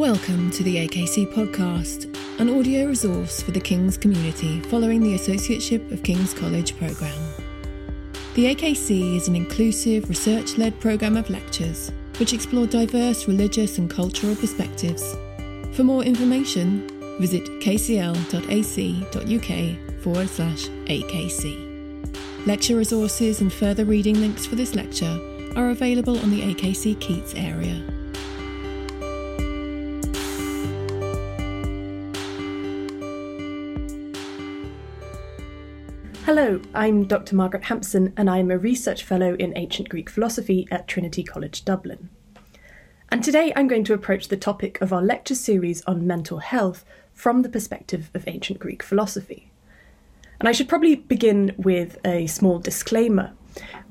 Welcome to the AKC podcast, an audio resource for the King's community following the Associateship of King's College programme. The AKC is an inclusive, research led programme of lectures which explore diverse religious and cultural perspectives. For more information, visit kcl.ac.uk forward slash AKC. Lecture resources and further reading links for this lecture are available on the AKC Keats area. Hello, I'm Dr. Margaret Hampson, and I'm a research fellow in ancient Greek philosophy at Trinity College Dublin. And today I'm going to approach the topic of our lecture series on mental health from the perspective of ancient Greek philosophy. And I should probably begin with a small disclaimer,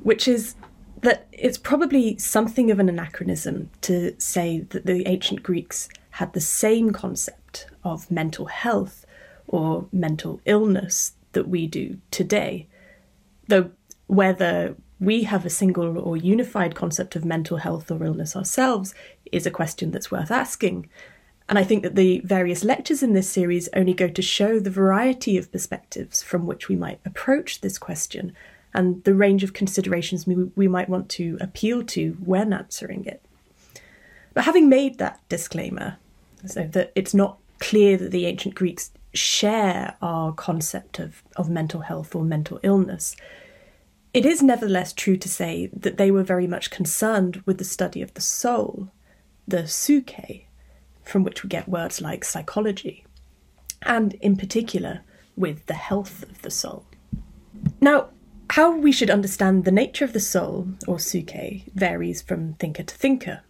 which is that it's probably something of an anachronism to say that the ancient Greeks had the same concept of mental health or mental illness that we do today. Though whether we have a single or unified concept of mental health or illness ourselves is a question that's worth asking. And I think that the various lectures in this series only go to show the variety of perspectives from which we might approach this question and the range of considerations we, we might want to appeal to when answering it. But having made that disclaimer, so that it's not clear that the ancient Greeks share our concept of, of mental health or mental illness, it is nevertheless true to say that they were very much concerned with the study of the soul, the psyche, from which we get words like psychology, and in particular with the health of the soul. Now, how we should understand the nature of the soul, or psyche, varies from thinker to thinker.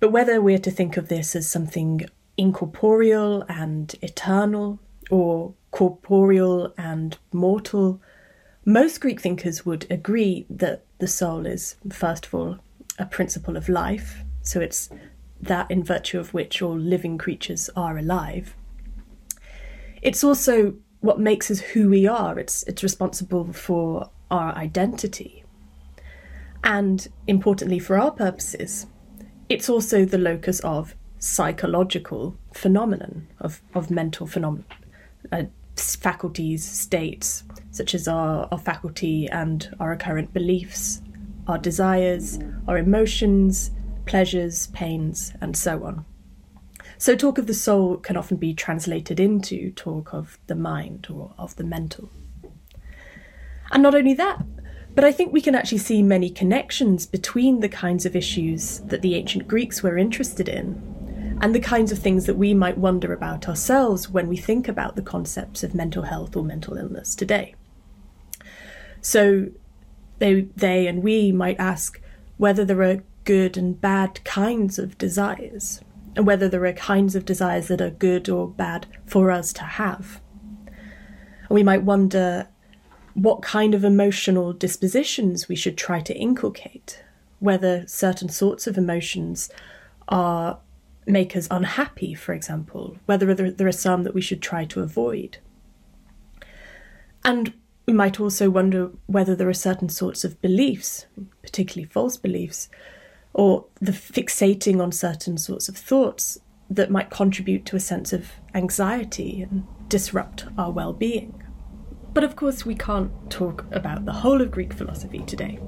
But whether we're to think of this as something incorporeal and eternal, or corporeal and mortal, most Greek thinkers would agree that the soul is, first of all, a principle of life, so it's that in virtue of which all living creatures are alive. It's also what makes us who we are, it's, it's responsible for our identity. And importantly, for our purposes, it's also the locus of psychological phenomenon, of, of mental phenomenon, uh, faculties, states, such as our, our faculty and our current beliefs, our desires, our emotions, pleasures, pains, and so on. So, talk of the soul can often be translated into talk of the mind or of the mental. And not only that, but I think we can actually see many connections between the kinds of issues that the ancient Greeks were interested in and the kinds of things that we might wonder about ourselves when we think about the concepts of mental health or mental illness today. So they, they and we might ask whether there are good and bad kinds of desires, and whether there are kinds of desires that are good or bad for us to have. And we might wonder what kind of emotional dispositions we should try to inculcate, whether certain sorts of emotions are make us unhappy, for example, whether there are some that we should try to avoid. And we might also wonder whether there are certain sorts of beliefs, particularly false beliefs, or the fixating on certain sorts of thoughts that might contribute to a sense of anxiety and disrupt our well being. But of course, we can't talk about the whole of Greek philosophy today.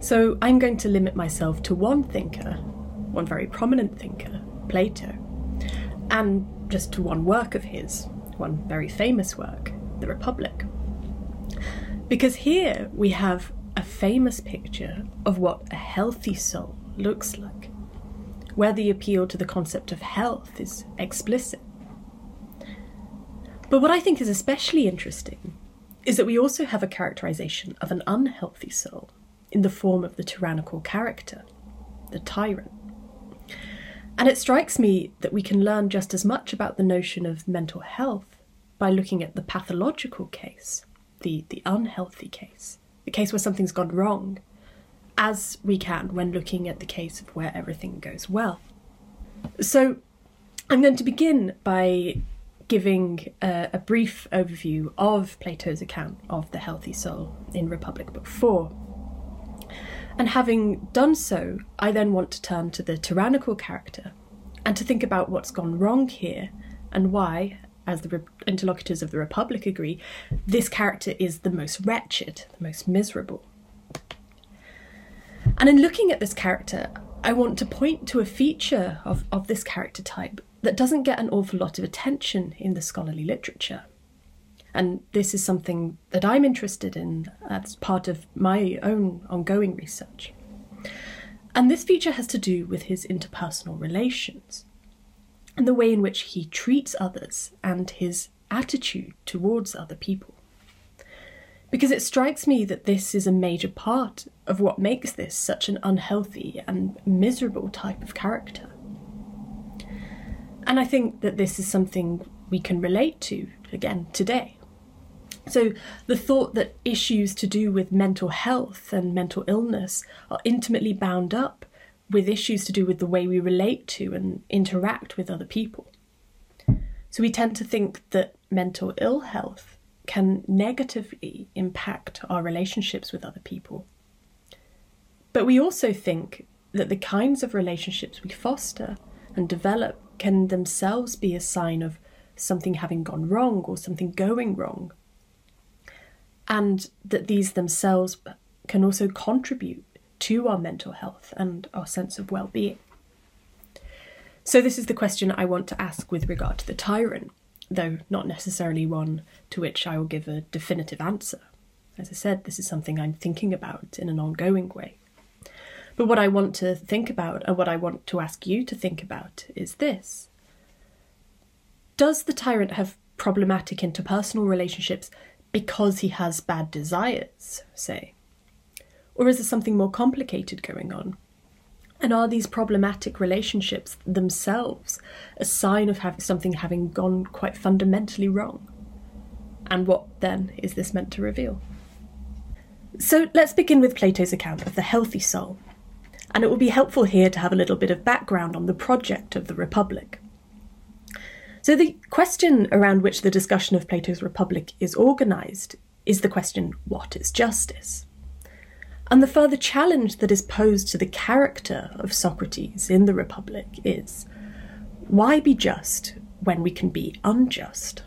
So I'm going to limit myself to one thinker, one very prominent thinker, Plato, and just to one work of his, one very famous work, The Republic. Because here we have a famous picture of what a healthy soul looks like, where the appeal to the concept of health is explicit. But what I think is especially interesting is that we also have a characterization of an unhealthy soul in the form of the tyrannical character, the tyrant. And it strikes me that we can learn just as much about the notion of mental health by looking at the pathological case, the, the unhealthy case, the case where something's gone wrong, as we can when looking at the case of where everything goes well. So I'm going to begin by giving a, a, brief overview of Plato's account of the healthy soul in Republic Book 4. And having done so, I then want to turn to the tyrannical character and to think about what's gone wrong here and why, as the re- interlocutors of the Republic agree, this character is the most wretched, the most miserable. And in looking at this character, I want to point to a feature of, of this character type that doesn't get an awful lot of attention in the scholarly literature. And this is something that I'm interested in as part of my own ongoing research. And this feature has to do with his interpersonal relations and the way in which he treats others and his attitude towards other people. Because it strikes me that this is a major part of what makes this such an unhealthy and miserable type of character. And I think that this is something we can relate to again today. So, the thought that issues to do with mental health and mental illness are intimately bound up with issues to do with the way we relate to and interact with other people. So, we tend to think that mental ill health can negatively impact our relationships with other people. But we also think that the kinds of relationships we foster and develop can themselves be a sign of something having gone wrong or something going wrong and that these themselves can also contribute to our mental health and our sense of well being. So, this is the question I want to ask with regard to the tyrant, though not necessarily one to which I will give a definitive answer. As I said, this is something I'm thinking about in an ongoing way. But what I want to think about, and what I want to ask you to think about, is this Does the tyrant have problematic interpersonal relationships because he has bad desires, say? Or is there something more complicated going on? And are these problematic relationships themselves a sign of have, something having gone quite fundamentally wrong? And what then is this meant to reveal? So let's begin with Plato's account of the healthy soul. And it will be helpful here to have a little bit of background on the project of the Republic. So, the question around which the discussion of Plato's Republic is organised is the question what is justice? And the further challenge that is posed to the character of Socrates in the Republic is why be just when we can be unjust?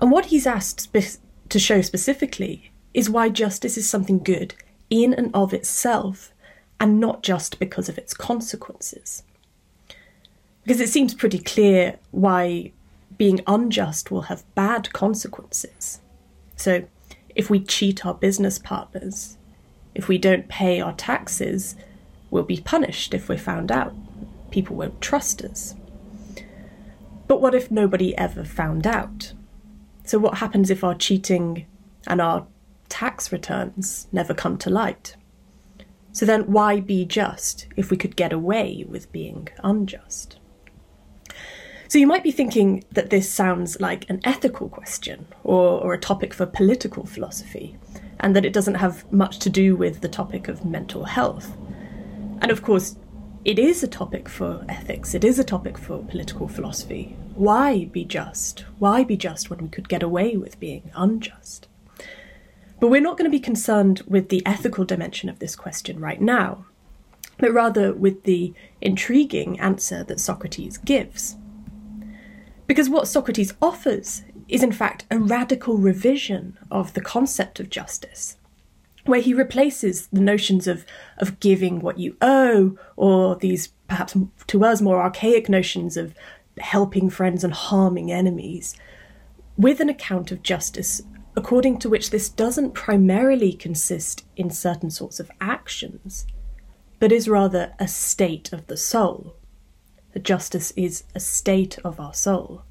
And what he's asked spe- to show specifically is why justice is something good in and of itself and not just because of its consequences because it seems pretty clear why being unjust will have bad consequences. So, if we cheat our business partners, if we don't pay our taxes, we'll be punished if we're found out. People won't trust us. But what if nobody ever found out? So, what happens if our cheating and our tax returns never come to light? So, then why be just if we could get away with being unjust? So you might be thinking that this sounds like an ethical question or, or a topic for political philosophy, and that it doesn't have much to do with the topic of mental health. And of course, it is a topic for ethics, it is a topic for political philosophy. Why be just? Why be just when we could get away with being unjust? But we're not going to be concerned with the ethical dimension of this question right now, but rather with the intriguing answer that Socrates gives. Because what Socrates offers is, in fact, a radical revision of the concept of justice, where he replaces the notions of, of giving what you owe, or these perhaps to us more archaic notions of helping friends and harming enemies, with an account of justice according to which this doesn't primarily consist in certain sorts of actions, but is rather a state of the soul that justice is a state of our soul.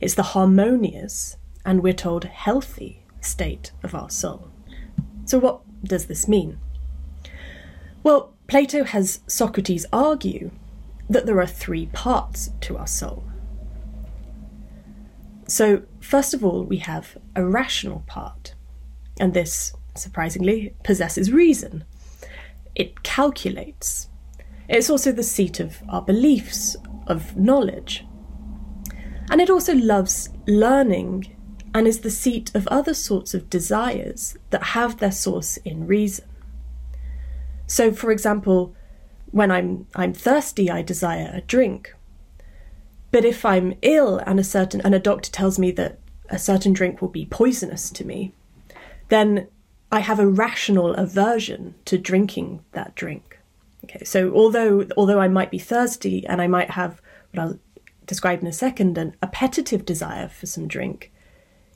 It's the harmonious, and we're told healthy, state of our soul. So, what does this mean? Well, Plato has Socrates argue that there are three parts to our soul. So, first of all, we have a rational part, and this, surprisingly, possesses reason. It calculates, it's also the seat of our beliefs, of knowledge. And it also loves learning and is the seat of other sorts of desires that have their source in reason. So, for example, when I'm I'm thirsty, I desire a drink. But if I'm ill and a certain and a doctor tells me that a certain drink will be poisonous to me, then I have a rational aversion to drinking that drink. Okay, so although although I might be thirsty and I might have what I'll describe in a second an appetitive desire for some drink,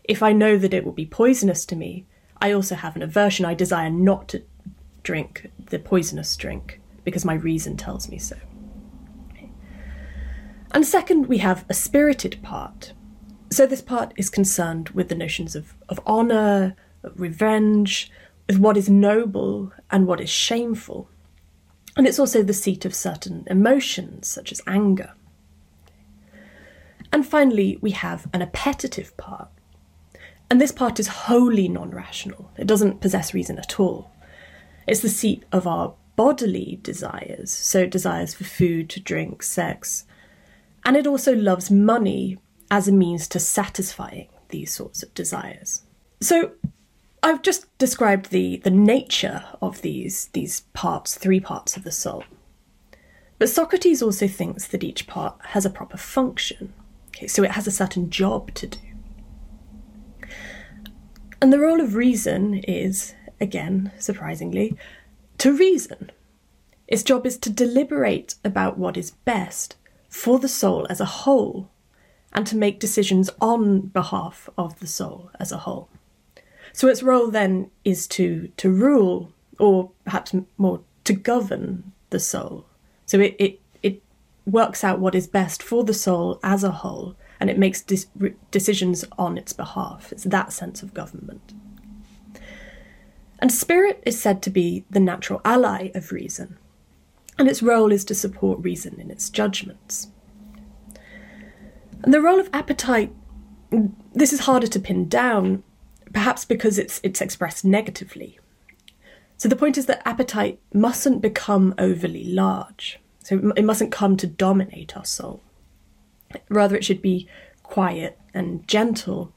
if I know that it will be poisonous to me, I also have an aversion. I desire not to drink the poisonous drink because my reason tells me so. And second, we have a spirited part. So this part is concerned with the notions of, of honour, of revenge, with what is noble and what is shameful. And it's also the seat of certain emotions, such as anger. And finally, we have an appetitive part. And this part is wholly non rational, it doesn't possess reason at all. It's the seat of our bodily desires, so desires for food, to drink, sex, and it also loves money as a means to satisfying these sorts of desires. So I've just described the, the nature of these, these parts, three parts of the soul. But Socrates also thinks that each part has a proper function. Okay, so it has a certain job to do. And the role of reason is, again, surprisingly, to reason. Its job is to deliberate about what is best for the soul as a whole and to make decisions on behalf of the soul as a whole. So its role then is to, to rule, or perhaps more to govern the soul. So it, it, it works out what is best for the soul as a whole and it makes decisions on its behalf. It's that sense of government. And spirit is said to be the natural ally of reason and its role is to support reason in its judgments. And the role of appetite, this is harder to pin down, perhaps because it's, it's expressed negatively. So the point is that appetite mustn't become overly large. So it mustn't come to dominate our soul. Rather, it should be quiet and gentle,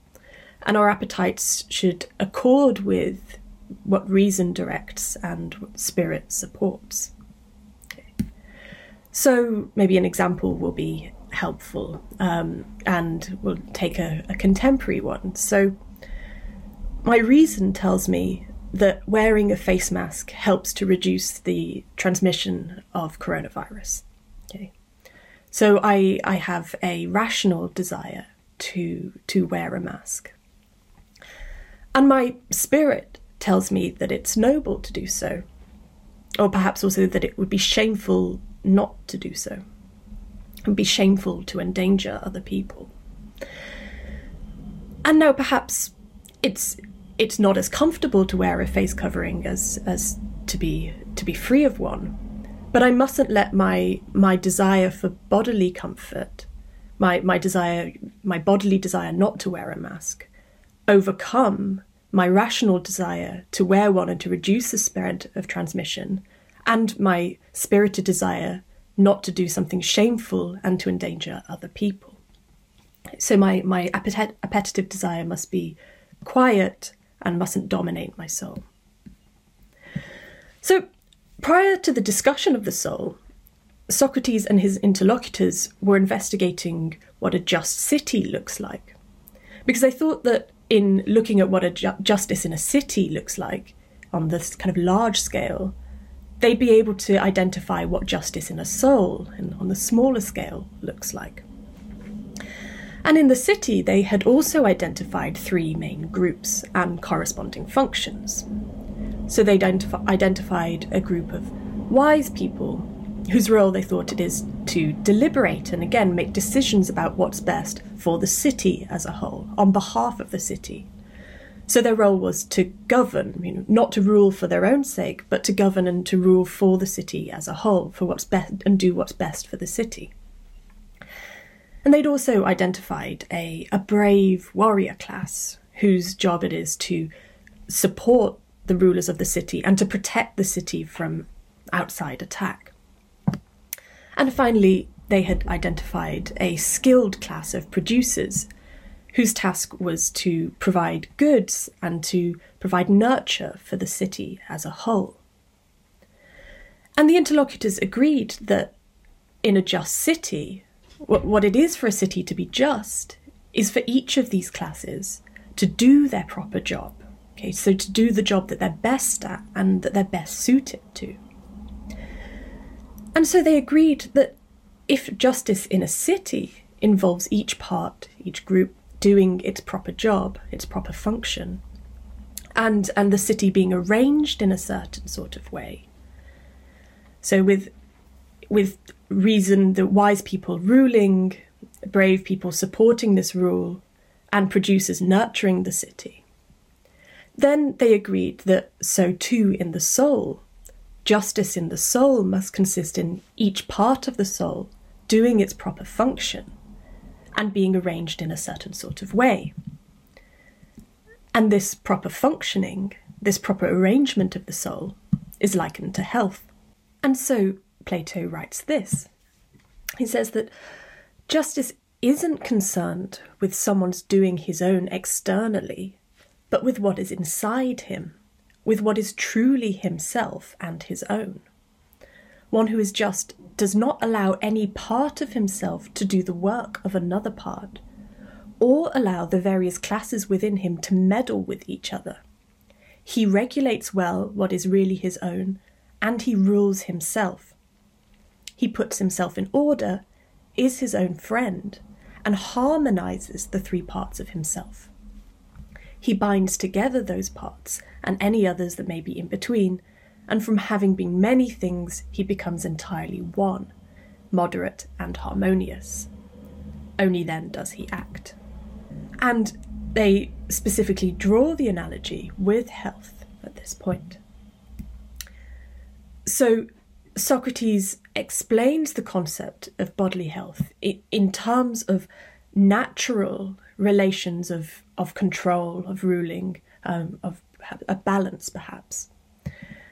and our appetites should accord with what reason directs and what spirit supports. So maybe an example will be helpful, um, and we'll take a, a contemporary one. So my reason tells me that wearing a face mask helps to reduce the transmission of coronavirus. Okay. So I, I have a rational desire to to wear a mask. And my spirit tells me that it's noble to do so. Or perhaps also that it would be shameful not to do so and be shameful to endanger other people. And now perhaps it's it's not as comfortable to wear a face covering as as to be to be free of one. But I mustn't let my my desire for bodily comfort, my my desire my bodily desire not to wear a mask, overcome my rational desire to wear one and to reduce the spread of transmission and my spirited desire not to do something shameful and to endanger other people. So my, my appet- appetitive desire must be quiet and mustn't dominate my soul. So prior to the discussion of the soul, Socrates and his interlocutors were investigating what a just city looks like. Because they thought that in looking at what a ju- justice in a city looks like on this kind of large scale, they'd be able to identify what justice in a soul, and on the smaller scale, looks like. And in the city, they had also identified three main groups and corresponding functions. So they identif- identified a group of wise people whose role they thought it is to deliberate and again make decisions about what's best for the city as a whole, on behalf of the city. So their role was to govern, you know, not to rule for their own sake, but to govern and to rule for the city as a whole, for what's best and do what's best for the city. And they'd also identified a, a brave warrior class whose job it is to support the rulers of the city and to protect the city from outside attack. And finally, they had identified a skilled class of producers whose task was to provide goods and to provide nurture for the city as a whole. And the interlocutors agreed that in a just city, what, what it is for a city to be just is for each of these classes to do their proper job. Okay, so to do the job that they're best at and that they're best suited to. And so they agreed that if justice in a city involves each part, each group doing its proper job, its proper function, and and the city being arranged in a certain sort of way. So with with reason the wise people ruling, brave people supporting this rule, and producers nurturing the city. Then they agreed that so too in the soul, justice in the soul must consist in each part of the soul doing its proper function and being arranged in a certain sort of way. And this proper functioning, this proper arrangement of the soul, is likened to health. And so Plato writes this. He says that justice isn't concerned with someone's doing his own externally, but with what is inside him, with what is truly himself and his own. One who is just does not allow any part of himself to do the work of another part, or allow the various classes within him to meddle with each other. He regulates well what is really his own, and he rules himself. He puts himself in order, is his own friend, and harmonizes the three parts of himself. He binds together those parts and any others that may be in between, and from having been many things, he becomes entirely one, moderate and harmonious. Only then does he act. And they specifically draw the analogy with health at this point. So Socrates explains the concept of bodily health in terms of natural relations of, of control, of ruling, um, of a balance perhaps.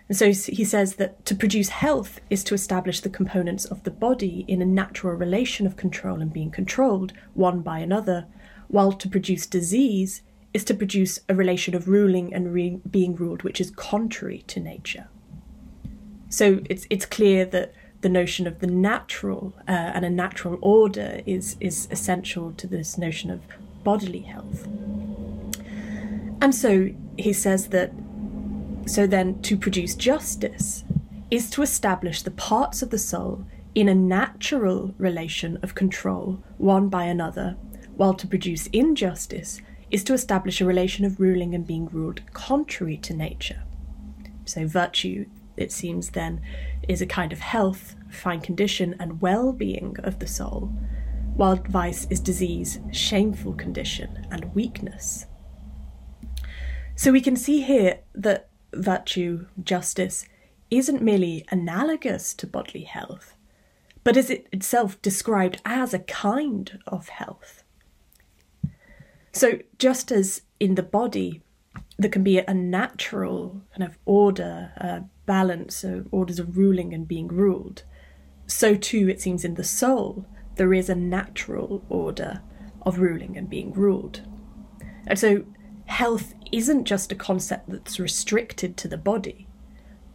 And so he says that to produce health is to establish the components of the body in a natural relation of control and being controlled, one by another, while to produce disease is to produce a relation of ruling and re- being ruled which is contrary to nature. So it's it's clear that the notion of the natural uh, and a natural order is is essential to this notion of bodily health. And so he says that so then to produce justice is to establish the parts of the soul in a natural relation of control one by another while to produce injustice is to establish a relation of ruling and being ruled contrary to nature. So, virtue, it seems then, is a kind of health, fine condition, and well being of the soul, while vice is disease, shameful condition, and weakness. So, we can see here that virtue, justice, isn't merely analogous to bodily health, but is it itself described as a kind of health. So, just as in the body, there can be a natural kind of order, uh, balance, uh, orders of ruling and being ruled, so too it seems in the soul there is a natural order of ruling and being ruled. And so, health isn't just a concept that's restricted to the body,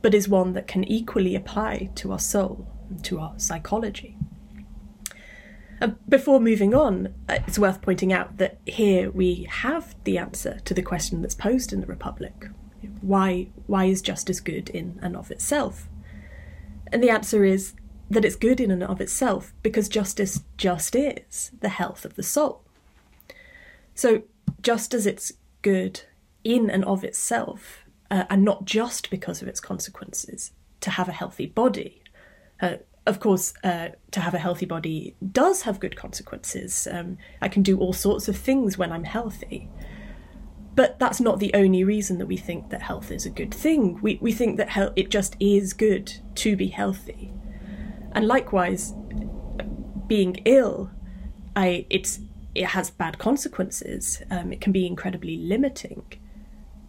but is one that can equally apply to our soul, to our psychology. Before moving on, uh, it's worth pointing out that here we have the answer to the question that's posed in the Republic. Why, why is justice good in and of itself? And the answer is that it's good in and of itself because justice just is the health of the soul. So, just as it's good in and of itself, uh, and not just because of its consequences, to have a healthy body, uh, of course, uh, to have a healthy body does have good consequences. Um, I can do all sorts of things when I'm healthy. But that's not the only reason that we think that health is a good thing. We, we think that he- it just is good to be healthy. And likewise, being ill, I, it's, it has bad consequences. Um, it can be incredibly limiting.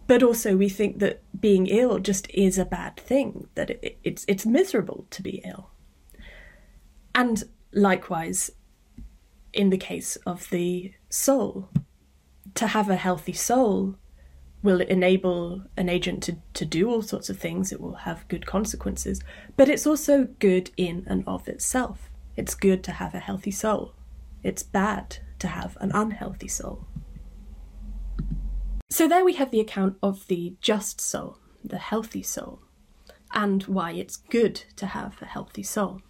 But also, we think that being ill just is a bad thing, that it, it's, it's miserable to be ill. And likewise, in the case of the soul, to have a healthy soul will enable an agent to, to do all sorts of things, it will have good consequences, but it's also good in and of itself. It's good to have a healthy soul. It's bad to have an unhealthy soul. So there we have the account of the just soul, the healthy soul, and why it's good to have a healthy soul.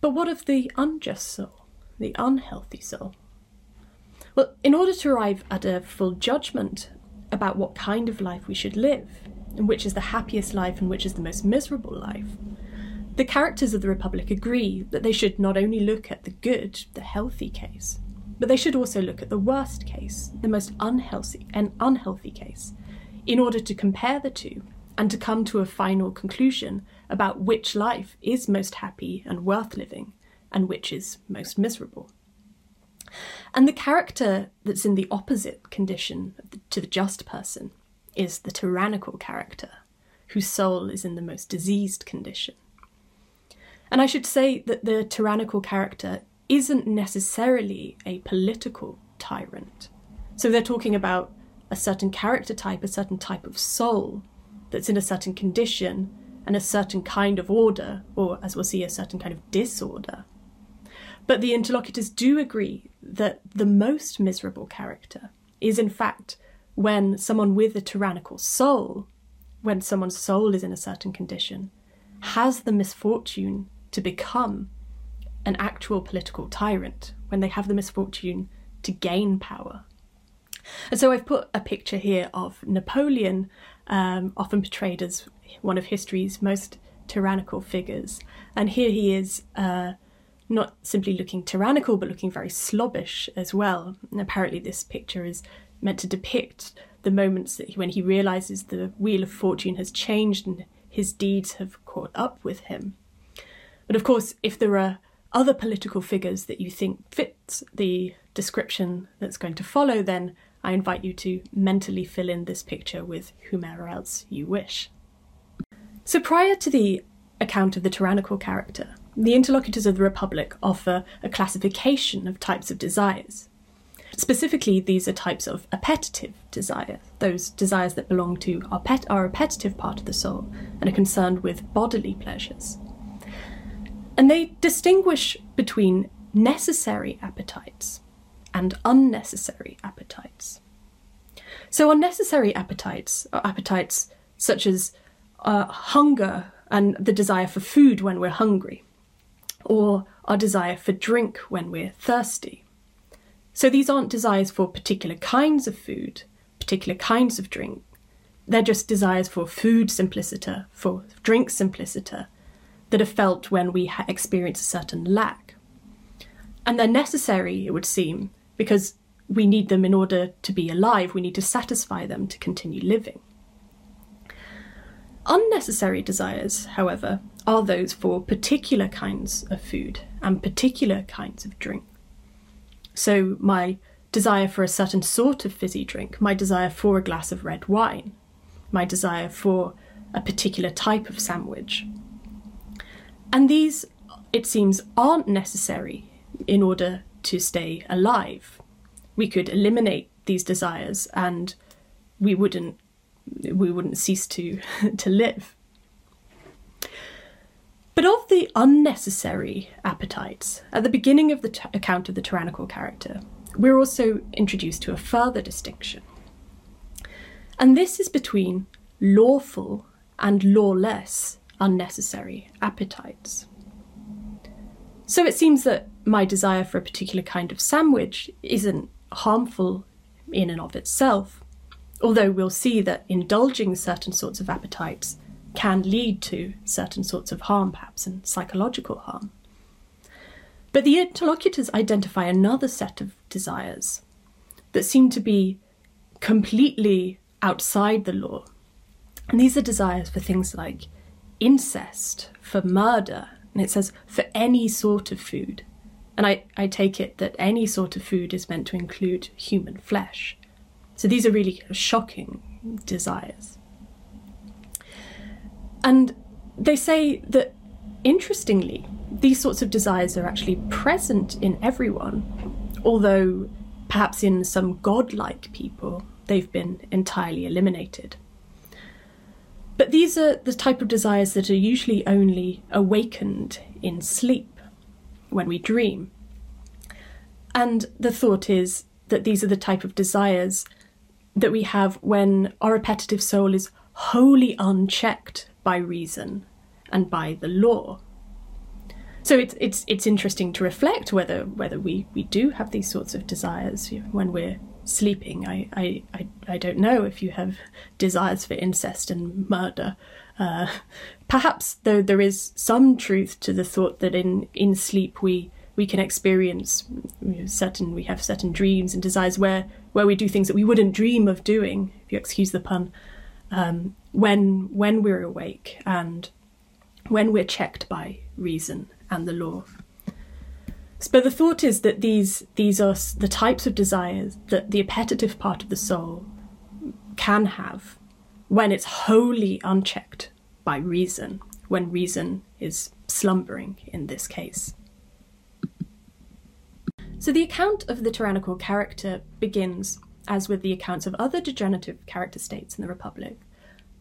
But what of the unjust soul, the unhealthy soul? Well, in order to arrive at a full judgment about what kind of life we should live, and which is the happiest life and which is the most miserable life, the characters of the Republic agree that they should not only look at the good, the healthy case, but they should also look at the worst case, the most unhealthy and unhealthy case, in order to compare the two and to come to a final conclusion about which life is most happy and worth living and which is most miserable. And the character that's in the opposite condition to the just person is the tyrannical character, whose soul is in the most diseased condition. And I should say that the tyrannical character isn't necessarily a political tyrant. So they're talking about a certain character type, a certain type of soul that's in a certain condition and a certain kind of order, or as we'll see, a certain kind of disorder. But the interlocutors do agree that the most miserable character is, in fact, when someone with a tyrannical soul, when someone's soul is in a certain condition, has the misfortune to become an actual political tyrant, when they have the misfortune to gain power. And so I've put a picture here of Napoleon, um, often portrayed as one of history's most tyrannical figures. And here he is, uh, not simply looking tyrannical, but looking very slobbish as well. And apparently, this picture is meant to depict the moments that he, when he realizes the wheel of fortune has changed and his deeds have caught up with him. But of course, if there are other political figures that you think fits the description that's going to follow, then I invite you to mentally fill in this picture with whomever else you wish. So, prior to the account of the tyrannical character, the interlocutors of the Republic offer a classification of types of desires. Specifically, these are types of appetitive desire, those desires that belong to our, pet, our appetitive part of the soul and are concerned with bodily pleasures. And they distinguish between necessary appetites and unnecessary appetites. So, unnecessary appetites are appetites such as uh, hunger and the desire for food when we're hungry, or our desire for drink when we're thirsty. So, these aren't desires for particular kinds of food, particular kinds of drink. They're just desires for food simpliciter, for drink simpliciter, that are felt when we ha- experience a certain lack. And they're necessary, it would seem, because we need them in order to be alive, we need to satisfy them to continue living. Unnecessary desires, however, are those for particular kinds of food and particular kinds of drink. So, my desire for a certain sort of fizzy drink, my desire for a glass of red wine, my desire for a particular type of sandwich, and these, it seems, aren't necessary in order to stay alive. We could eliminate these desires and we wouldn't we wouldn't cease to to live. But of the unnecessary appetites, at the beginning of the t- account of the tyrannical character, we're also introduced to a further distinction. And this is between lawful and lawless unnecessary appetites. So it seems that my desire for a particular kind of sandwich isn't harmful in and of itself, although we'll see that indulging certain sorts of appetites can lead to certain sorts of harm, perhaps, and psychological harm. But the interlocutors identify another set of desires that seem to be completely outside the law. And these are desires for things like incest, for murder, and it says for any sort of food. And I, I take it that any sort of food is meant to include human flesh. So these are really shocking desires. And they say that, interestingly, these sorts of desires are actually present in everyone, although perhaps in some godlike people, they've been entirely eliminated. But these are the type of desires that are usually only awakened in sleep, when we dream. And the thought is that these are the type of desires that we have when our appetitive soul is wholly unchecked by reason and by the law. So it's it's it's interesting to reflect whether whether we, we do have these sorts of desires when we're sleeping. I, I, I, I don't know if you have desires for incest and murder. Uh, perhaps, though, there is some truth to the thought that in, in sleep we we can experience certain we have certain dreams and desires where where we do things that we wouldn't dream of doing if you excuse the pun um, when when we're awake and when we're checked by reason and the law but the thought is that these these are the types of desires that the appetitive part of the soul can have when it's wholly unchecked by reason, when reason is slumbering in this case. So the account of the tyrannical character begins, as with the accounts of other degenerative character states in the Republic,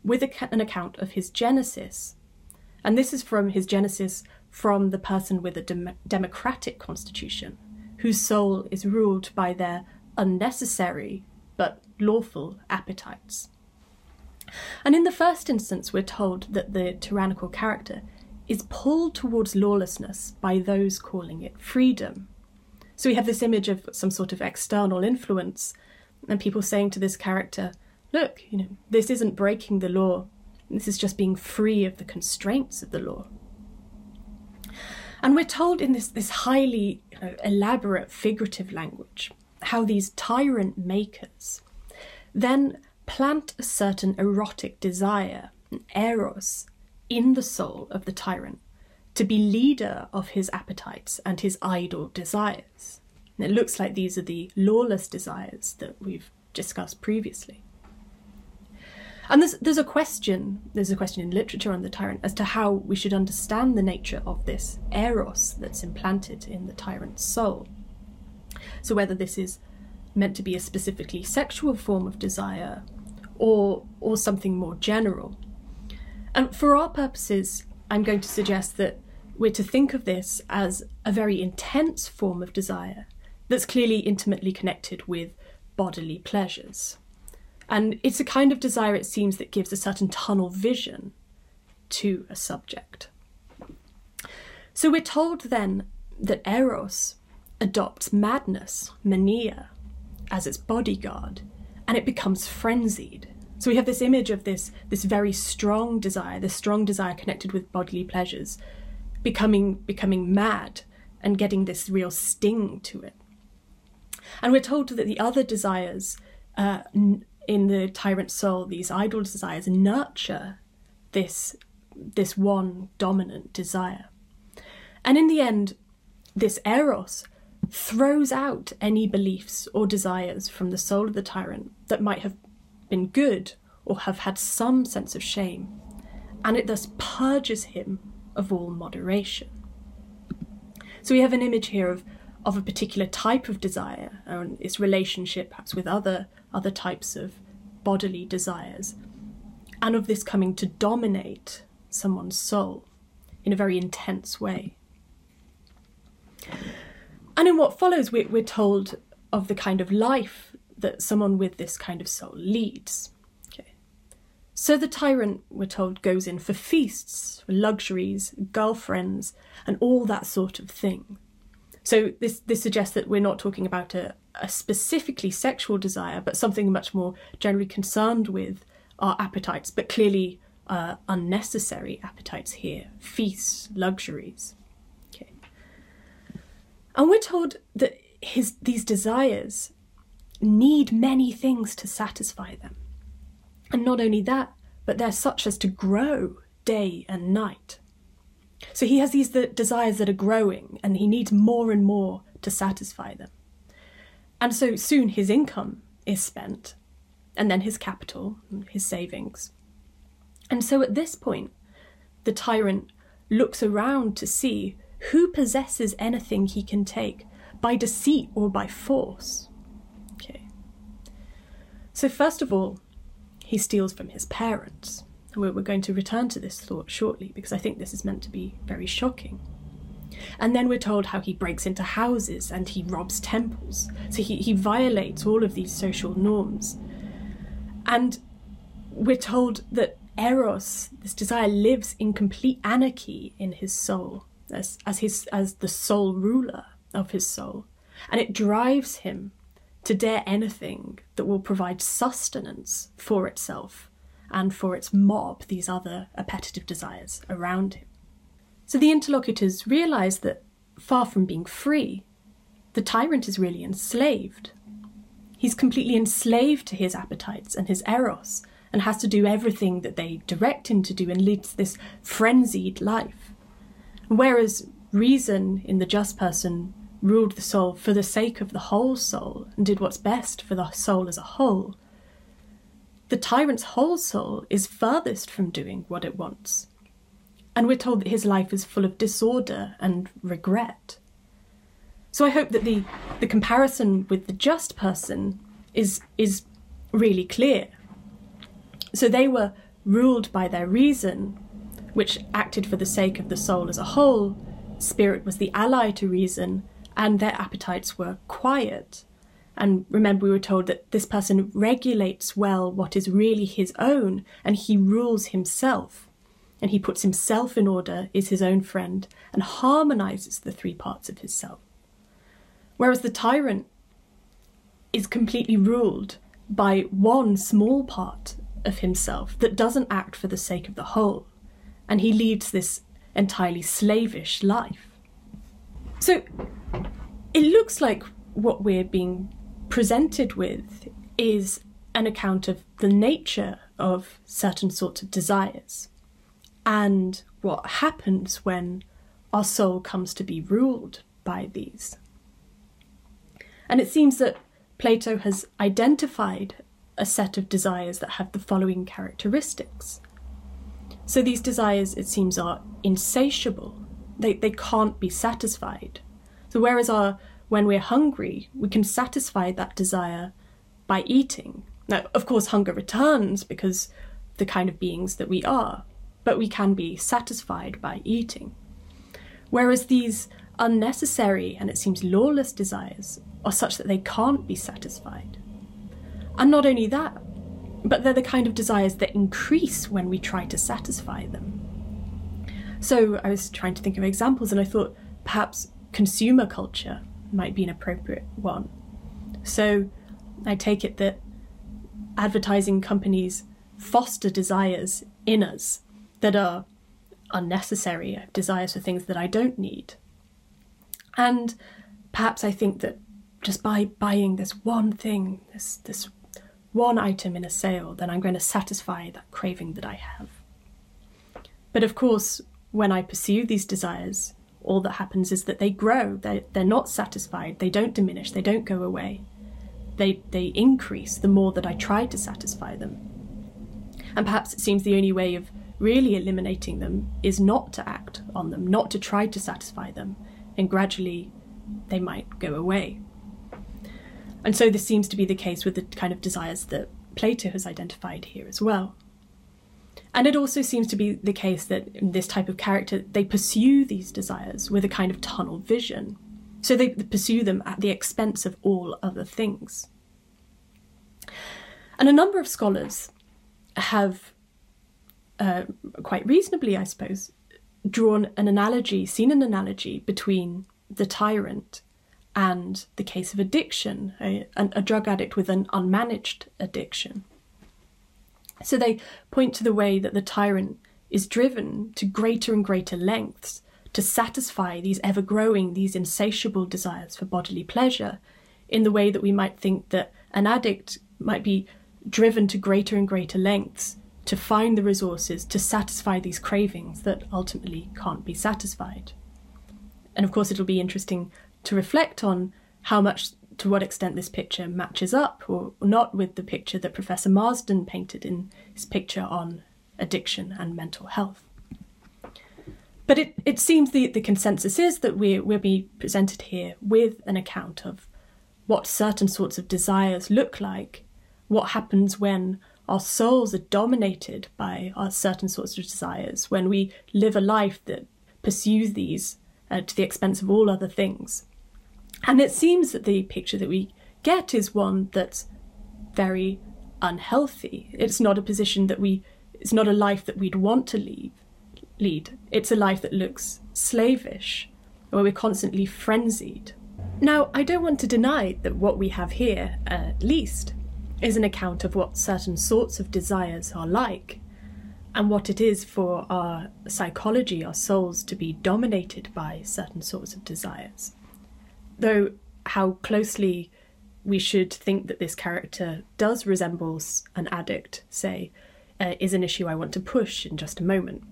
with an account of his genesis. And this is from his genesis from the person with a dem- democratic constitution, whose soul is ruled by their unnecessary but lawful appetites. And in the first instance, we're told that the tyrannical character is pulled towards lawlessness by those calling it freedom. So we have this image of some sort of external influence, and people saying to this character, Look, you know, this isn't breaking the law, this is just being free of the constraints of the law. And we're told in this, this highly you know, elaborate figurative language how these tyrant makers then plant a certain erotic desire, eros, in the soul of the tyrant to be leader of his appetites and his idle desires. And it looks like these are the lawless desires that we've discussed previously. And there's, there's a question, there's a question in literature on the tyrant as to how we should understand the nature of this eros that's implanted in the tyrant's soul. So whether this is meant to be a specifically sexual form of desire or, or something more general. And for our purposes, I'm going to suggest that we're to think of this as a very intense form of desire that's clearly intimately connected with bodily pleasures. And it's a kind of desire, it seems, that gives a certain tunnel vision to a subject. So we're told then that Eros adopts madness, mania, as its bodyguard, and it becomes frenzied. So we have this image of this, this very strong desire, this strong desire connected with bodily pleasures, becoming becoming mad and getting this real sting to it. And we're told that the other desires uh, in the tyrant soul, these idle desires nurture this, this one dominant desire. And in the end, this eros throws out any beliefs or desires from the soul of the tyrant that might have been good or have had some sense of shame, and it thus purges him of all moderation. So we have an image here of, of a particular type of desire and its relationship perhaps with other other types of bodily desires, and of this coming to dominate someone's soul in a very intense way. And in what follows, we're, we're told of the kind of life that someone with this kind of soul leads. Okay. So the tyrant, we're told, goes in for feasts, luxuries, girlfriends, and all that sort of thing. So this this suggests that we're not talking about a, a specifically sexual desire, but something much more generally concerned with our appetites, but clearly uh, unnecessary appetites here feasts, luxuries. Okay. And we're told that his these desires need many things to satisfy them. And not only that, but they're such as to grow day and night. So he has these desires that are growing, and he needs more and more to satisfy them. And so soon his income is spent, and then his capital, his savings. And so at this point, the tyrant looks around to see who possesses anything he can take by deceit or by force. Okay. So, first of all, he steals from his parents. We're going to return to this thought shortly because I think this is meant to be very shocking. And then we're told how he breaks into houses and he robs temples. So he, he violates all of these social norms. And we're told that Eros, this desire, lives in complete anarchy in his soul, as, as, his, as the sole ruler of his soul. And it drives him to dare anything that will provide sustenance for itself and for its mob, these other appetitive desires around him. So the interlocutors realize that far from being free, the tyrant is really enslaved. He's completely enslaved to his appetites and his eros, and has to do everything that they direct him to do and leads this frenzied life. Whereas reason in the just person ruled the soul for the sake of the whole soul and did what's best for the soul as a whole, the tyrant's whole soul is furthest from doing what it wants and we're told that his life is full of disorder and regret. So I hope that the, the comparison with the just person is, is really clear. So they were ruled by their reason, which acted for the sake of the soul as a whole. Spirit was the ally to reason, and their appetites were quiet. And remember, we were told that this person regulates well what is really his own, and he rules himself and he puts himself in order, is his own friend, and harmonizes the three parts of his self. Whereas the tyrant is completely ruled by one small part of himself that doesn't act for the sake of the whole, and he leads this entirely slavish life. So it looks like what we're being presented with is an account of the nature of certain sorts of desires and what happens when our soul comes to be ruled by these. And it seems that Plato has identified a set of desires that have the following characteristics. So these desires, it seems, are insatiable. They, they can't be satisfied. So whereas our, when we're hungry, we can satisfy that desire by eating. Now, of course, hunger returns because the kind of beings that we are but we can be satisfied by eating. Whereas these unnecessary and it seems lawless desires are such that they can't be satisfied. And not only that, but they're the kind of desires that increase when we try to satisfy them. So I was trying to think of examples and I thought perhaps consumer culture might be an appropriate one. So I take it that advertising companies foster desires in us that are unnecessary, desires for things that I don't need. And perhaps I think that just by buying this one thing, this this one item in a sale, then I'm going to satisfy that craving that I have. But of course, when I pursue these desires, all that happens is that they grow. They're, they're not satisfied, they don't diminish, they don't go away. They, they increase the more that I try to satisfy them. And perhaps it seems the only way of really eliminating them is not to act on them, not to try to satisfy them, and gradually they might go away. And so this seems to be the case with the kind of desires that Plato has identified here as well. And it also seems to be the case that in this type of character, they pursue these desires with a kind of tunnel vision. So they pursue them at the expense of all other things. And a number of scholars have uh, quite reasonably, I suppose, drawn an analogy, seen an analogy between the tyrant and the case of addiction, a, a drug addict with an unmanaged addiction. So they point to the way that the tyrant is driven to greater and greater lengths to satisfy these ever growing, these insatiable desires for bodily pleasure, in the way that we might think that an addict might be driven to greater and greater lengths to find the resources to satisfy these cravings that ultimately can't be satisfied. And of course, it'll be interesting to reflect on how much, to what extent this picture matches up or not with the picture that Professor Marsden painted in his picture on addiction and mental health. But it, it seems the, the consensus is that we, we'll be presented here with an account of what certain sorts of desires look like what happens when our souls are dominated by our certain sorts of desires, when we live a life that pursues these uh, to the expense of all other things. And it seems that the picture that we get is one that's very unhealthy. It's not a position that we, it's not a life that we'd want to leave, lead. It's a life that looks slavish, where we're constantly frenzied. Now, I don't want to deny that what we have here, at least, is an account of what certain sorts of desires are like, and what it is for our psychology, our souls, to be dominated by certain sorts of desires. Though, how closely we should think that this character does resemble an addict, say, uh, is an issue I want to push in just a moment.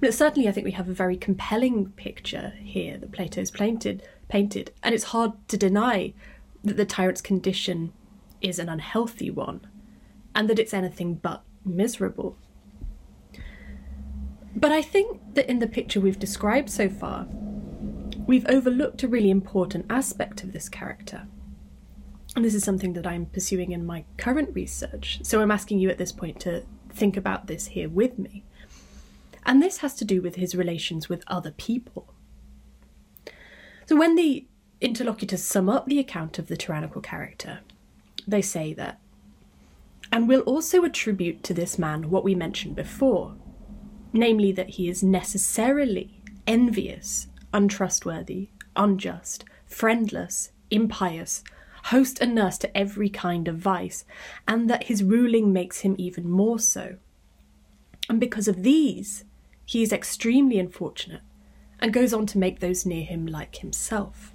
But certainly, I think we have a very compelling picture here that Plato's painted, painted, and it's hard to deny that the tyrant's condition is an unhealthy one, and that it's anything but miserable. But I think that in the picture we've described so far, we've overlooked a really important aspect of this character. And this is something that I'm pursuing in my current research, so I'm asking you at this point to think about this here with me. And this has to do with his relations with other people. So when the interlocutors sum up the account of the tyrannical character, they say that. And we'll also attribute to this man what we mentioned before, namely that he is necessarily envious, untrustworthy, unjust, friendless, impious, host and nurse to every kind of vice, and that his ruling makes him even more so. And because of these, he is extremely unfortunate and goes on to make those near him like himself.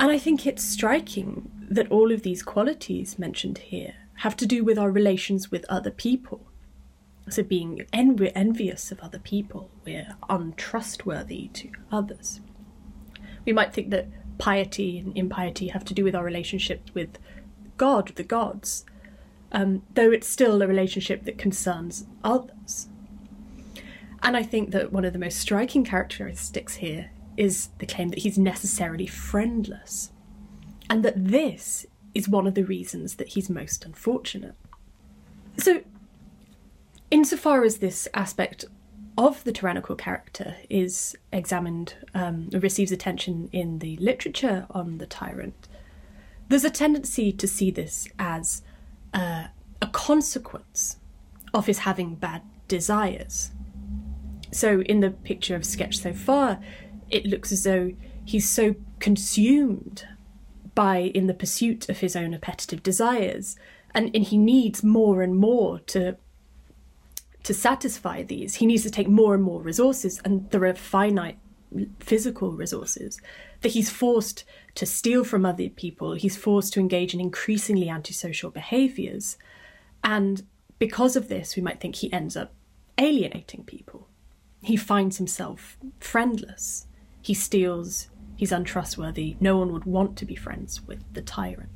And I think it's striking that all of these qualities mentioned here have to do with our relations with other people. So, being envi- envious of other people, we're untrustworthy to others. We might think that piety and impiety have to do with our relationship with God, the gods, um, though it's still a relationship that concerns others. And I think that one of the most striking characteristics here is the claim that he's necessarily friendless, and that this is one of the reasons that he's most unfortunate. So, insofar as this aspect of the tyrannical character is examined, um, receives attention in the literature on the tyrant, there's a tendency to see this as uh, a consequence of his having bad desires. So, in the picture of sketch so far, it looks as though he's so consumed by in the pursuit of his own appetitive desires and, and he needs more and more to to satisfy these he needs to take more and more resources and there are finite physical resources that he's forced to steal from other people. He's forced to engage in increasingly antisocial behaviors. And because of this we might think he ends up alienating people. He finds himself friendless. He steals, he's untrustworthy, no one would want to be friends with the tyrant.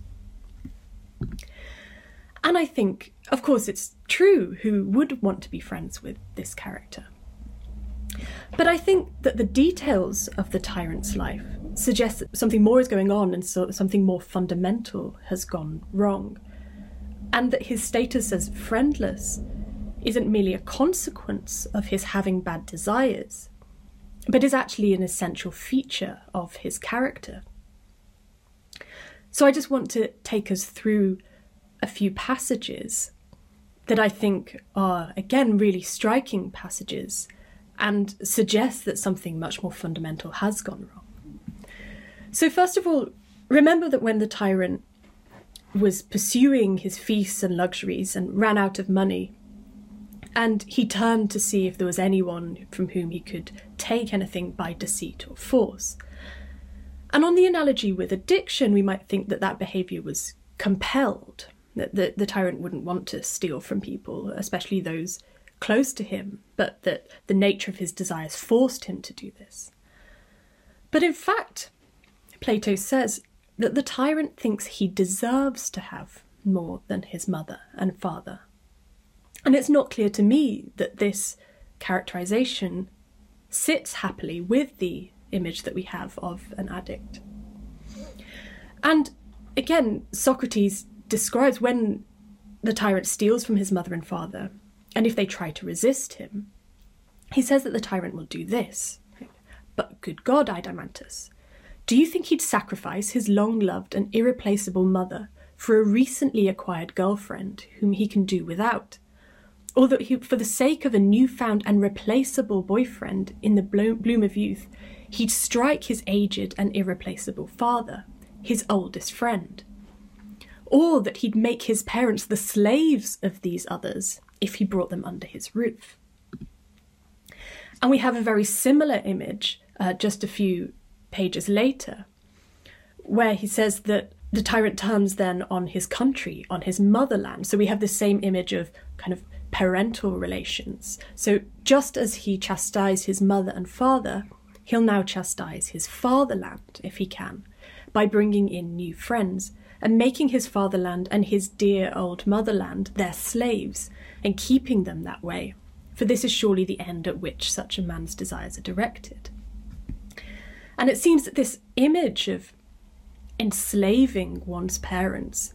And I think, of course, it's true who would want to be friends with this character. But I think that the details of the tyrant's life suggest that something more is going on and so something more fundamental has gone wrong. And that his status as friendless isn't merely a consequence of his having bad desires, but is actually an essential feature of his character. So I just want to take us through a few passages that I think are, again, really striking passages and suggest that something much more fundamental has gone wrong. So, first of all, remember that when the tyrant was pursuing his feasts and luxuries and ran out of money, and he turned to see if there was anyone from whom he could take anything by deceit or force. And on the analogy with addiction, we might think that that behaviour was compelled, that the, the tyrant wouldn't want to steal from people, especially those close to him, but that the nature of his desires forced him to do this. But in fact, Plato says that the tyrant thinks he deserves to have more than his mother and father and it's not clear to me that this characterization sits happily with the image that we have of an addict. And again, Socrates describes when the tyrant steals from his mother and father, and if they try to resist him, he says that the tyrant will do this. But good God, Adeimantus, do you think he'd sacrifice his long loved and irreplaceable mother for a recently acquired girlfriend whom he can do without? Or that he, for the sake of a newfound and replaceable boyfriend in the bloom of youth, he'd strike his aged and irreplaceable father, his oldest friend? Or that he'd make his parents the slaves of these others if he brought them under his roof? And we have a very similar image uh, just a few pages later, where he says that the tyrant turns then on his country, on his motherland. So we have the same image of kind of parental relations. So just as he chastised his mother and father, he'll now chastise his fatherland, if he can, by bringing in new friends and making his fatherland and his dear old motherland their slaves and keeping them that way. For this is surely the end at which such a man's desires are directed. And it seems that this image of enslaving one's parents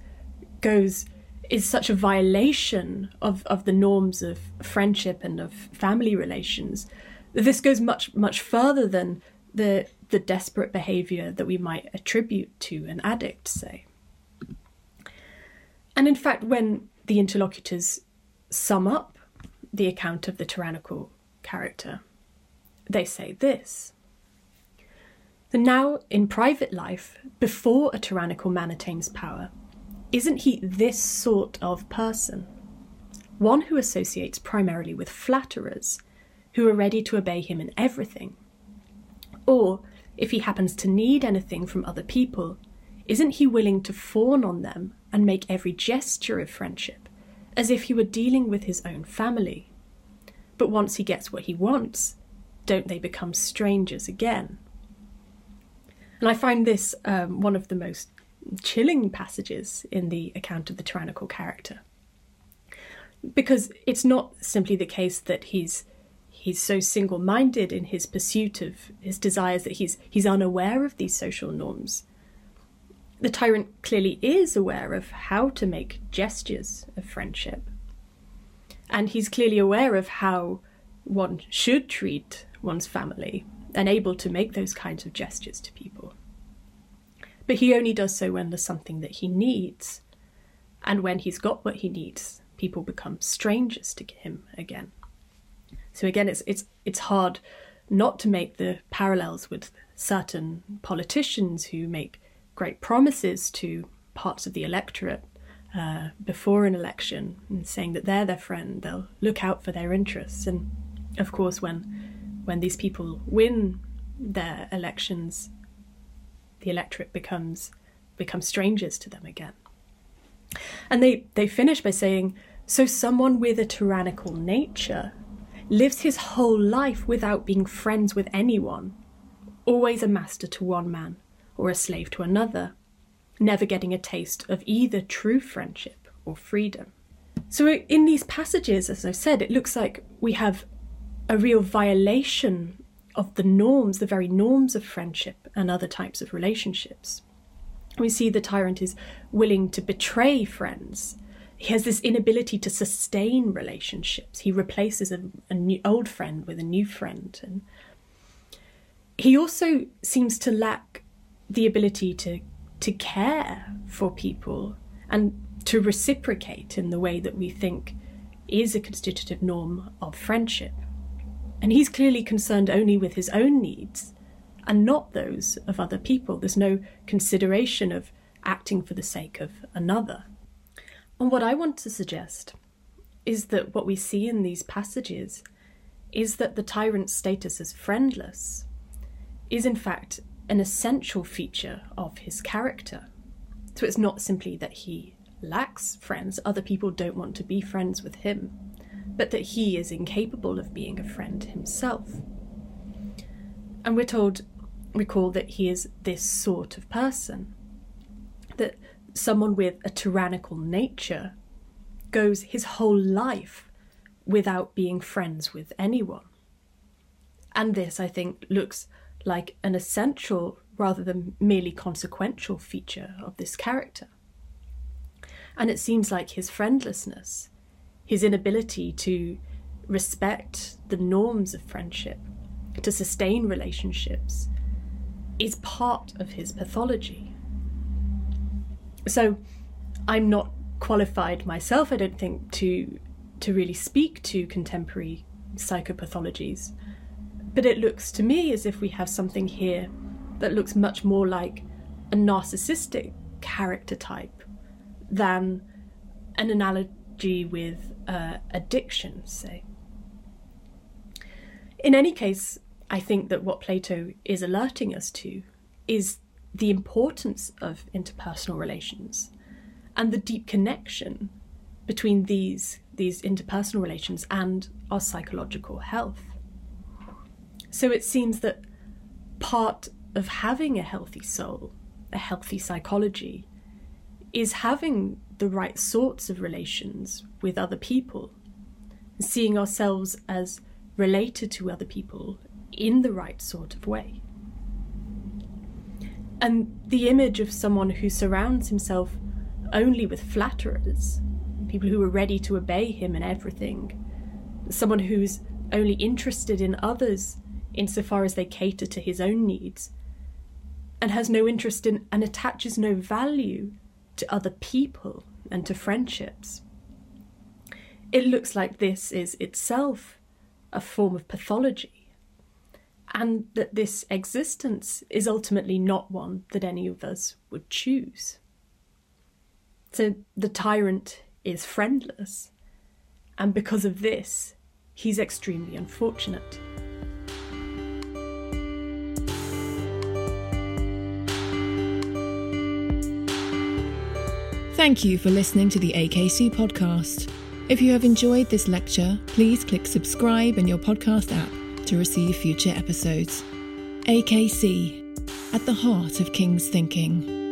goes is such a violation of, of the norms of friendship and of family relations. This goes much much further than the the desperate behavior that we might attribute to an addict, say. And in fact, when the interlocutors sum up the account of the tyrannical character, they say this The now, in private life, before a tyrannical man attains power, isn't he this sort of person? One who associates primarily with flatterers, who are ready to obey him in everything. Or, if he happens to need anything from other people, isn't he willing to fawn on them and make every gesture of friendship, as if he were dealing with his own family? But once he gets what he wants, don't they become strangers again? And I find this um, one of the most chilling passages in the account of the tyrannical character. Because it's not simply the case that he's he's so single-minded in his pursuit of his desires that he's he's unaware of these social norms. The tyrant clearly is aware of how to make gestures of friendship. And he's clearly aware of how one should treat one's family and able to make those kinds of gestures to people. But he only does so when there's something that he needs. And when he's got what he needs, people become strangers to him again. So again, it's it's it's hard not to make the parallels with certain politicians who make great promises to parts of the electorate uh, before an election and saying that they're their friend, they'll look out for their interests. And of course, when when these people win their elections, the electorate becomes becomes strangers to them again. And they, they finish by saying, So someone with a tyrannical nature lives his whole life without being friends with anyone, always a master to one man or a slave to another, never getting a taste of either true friendship or freedom. So, in these passages, as I've said, it looks like we have a real violation of the norms, the very norms of friendship and other types of relationships. We see the tyrant is willing to betray friends. He has this inability to sustain relationships. He replaces a, a old friend with a new friend. And he also seems to lack the ability to, to care for people and to reciprocate in the way that we think is a constitutive norm of friendship. And he's clearly concerned only with his own needs and not those of other people. There's no consideration of acting for the sake of another. And what I want to suggest is that what we see in these passages is that the tyrant's status as friendless is in fact an essential feature of his character. So it's not simply that he lacks friends, other people don't want to be friends with him but that he is incapable of being a friend himself. And we're told, recall that he is this sort of person, that someone with a tyrannical nature goes his whole life without being friends with anyone. And this, I think, looks like an essential rather than merely consequential feature of this character. And it seems like his friendlessness, his inability to respect the norms of friendship, to sustain relationships, is part of his pathology. So I'm not qualified myself, I don't think, to to really speak to contemporary psychopathologies. But it looks to me as if we have something here that looks much more like a narcissistic character type than an analogy with uh, addiction, say. In any case, I think that what Plato is alerting us to is the importance of interpersonal relations and the deep connection between these, these interpersonal relations and our psychological health. So it seems that part of having a healthy soul, a healthy psychology, is having the right sorts of relations with other people, seeing ourselves as related to other people in the right sort of way. And the image of someone who surrounds himself only with flatterers, people who are ready to obey him in everything, someone who's only interested in others insofar as they cater to his own needs, and has no interest in and attaches no value to other people and to friendships. It looks like this is itself a form of pathology, and that this existence is ultimately not one that any of us would choose. So the tyrant is friendless, and because of this, he's extremely unfortunate. Thank you for listening to the AKC podcast. If you have enjoyed this lecture, please click subscribe in your podcast app to receive future episodes. AKC, at the heart of King's thinking.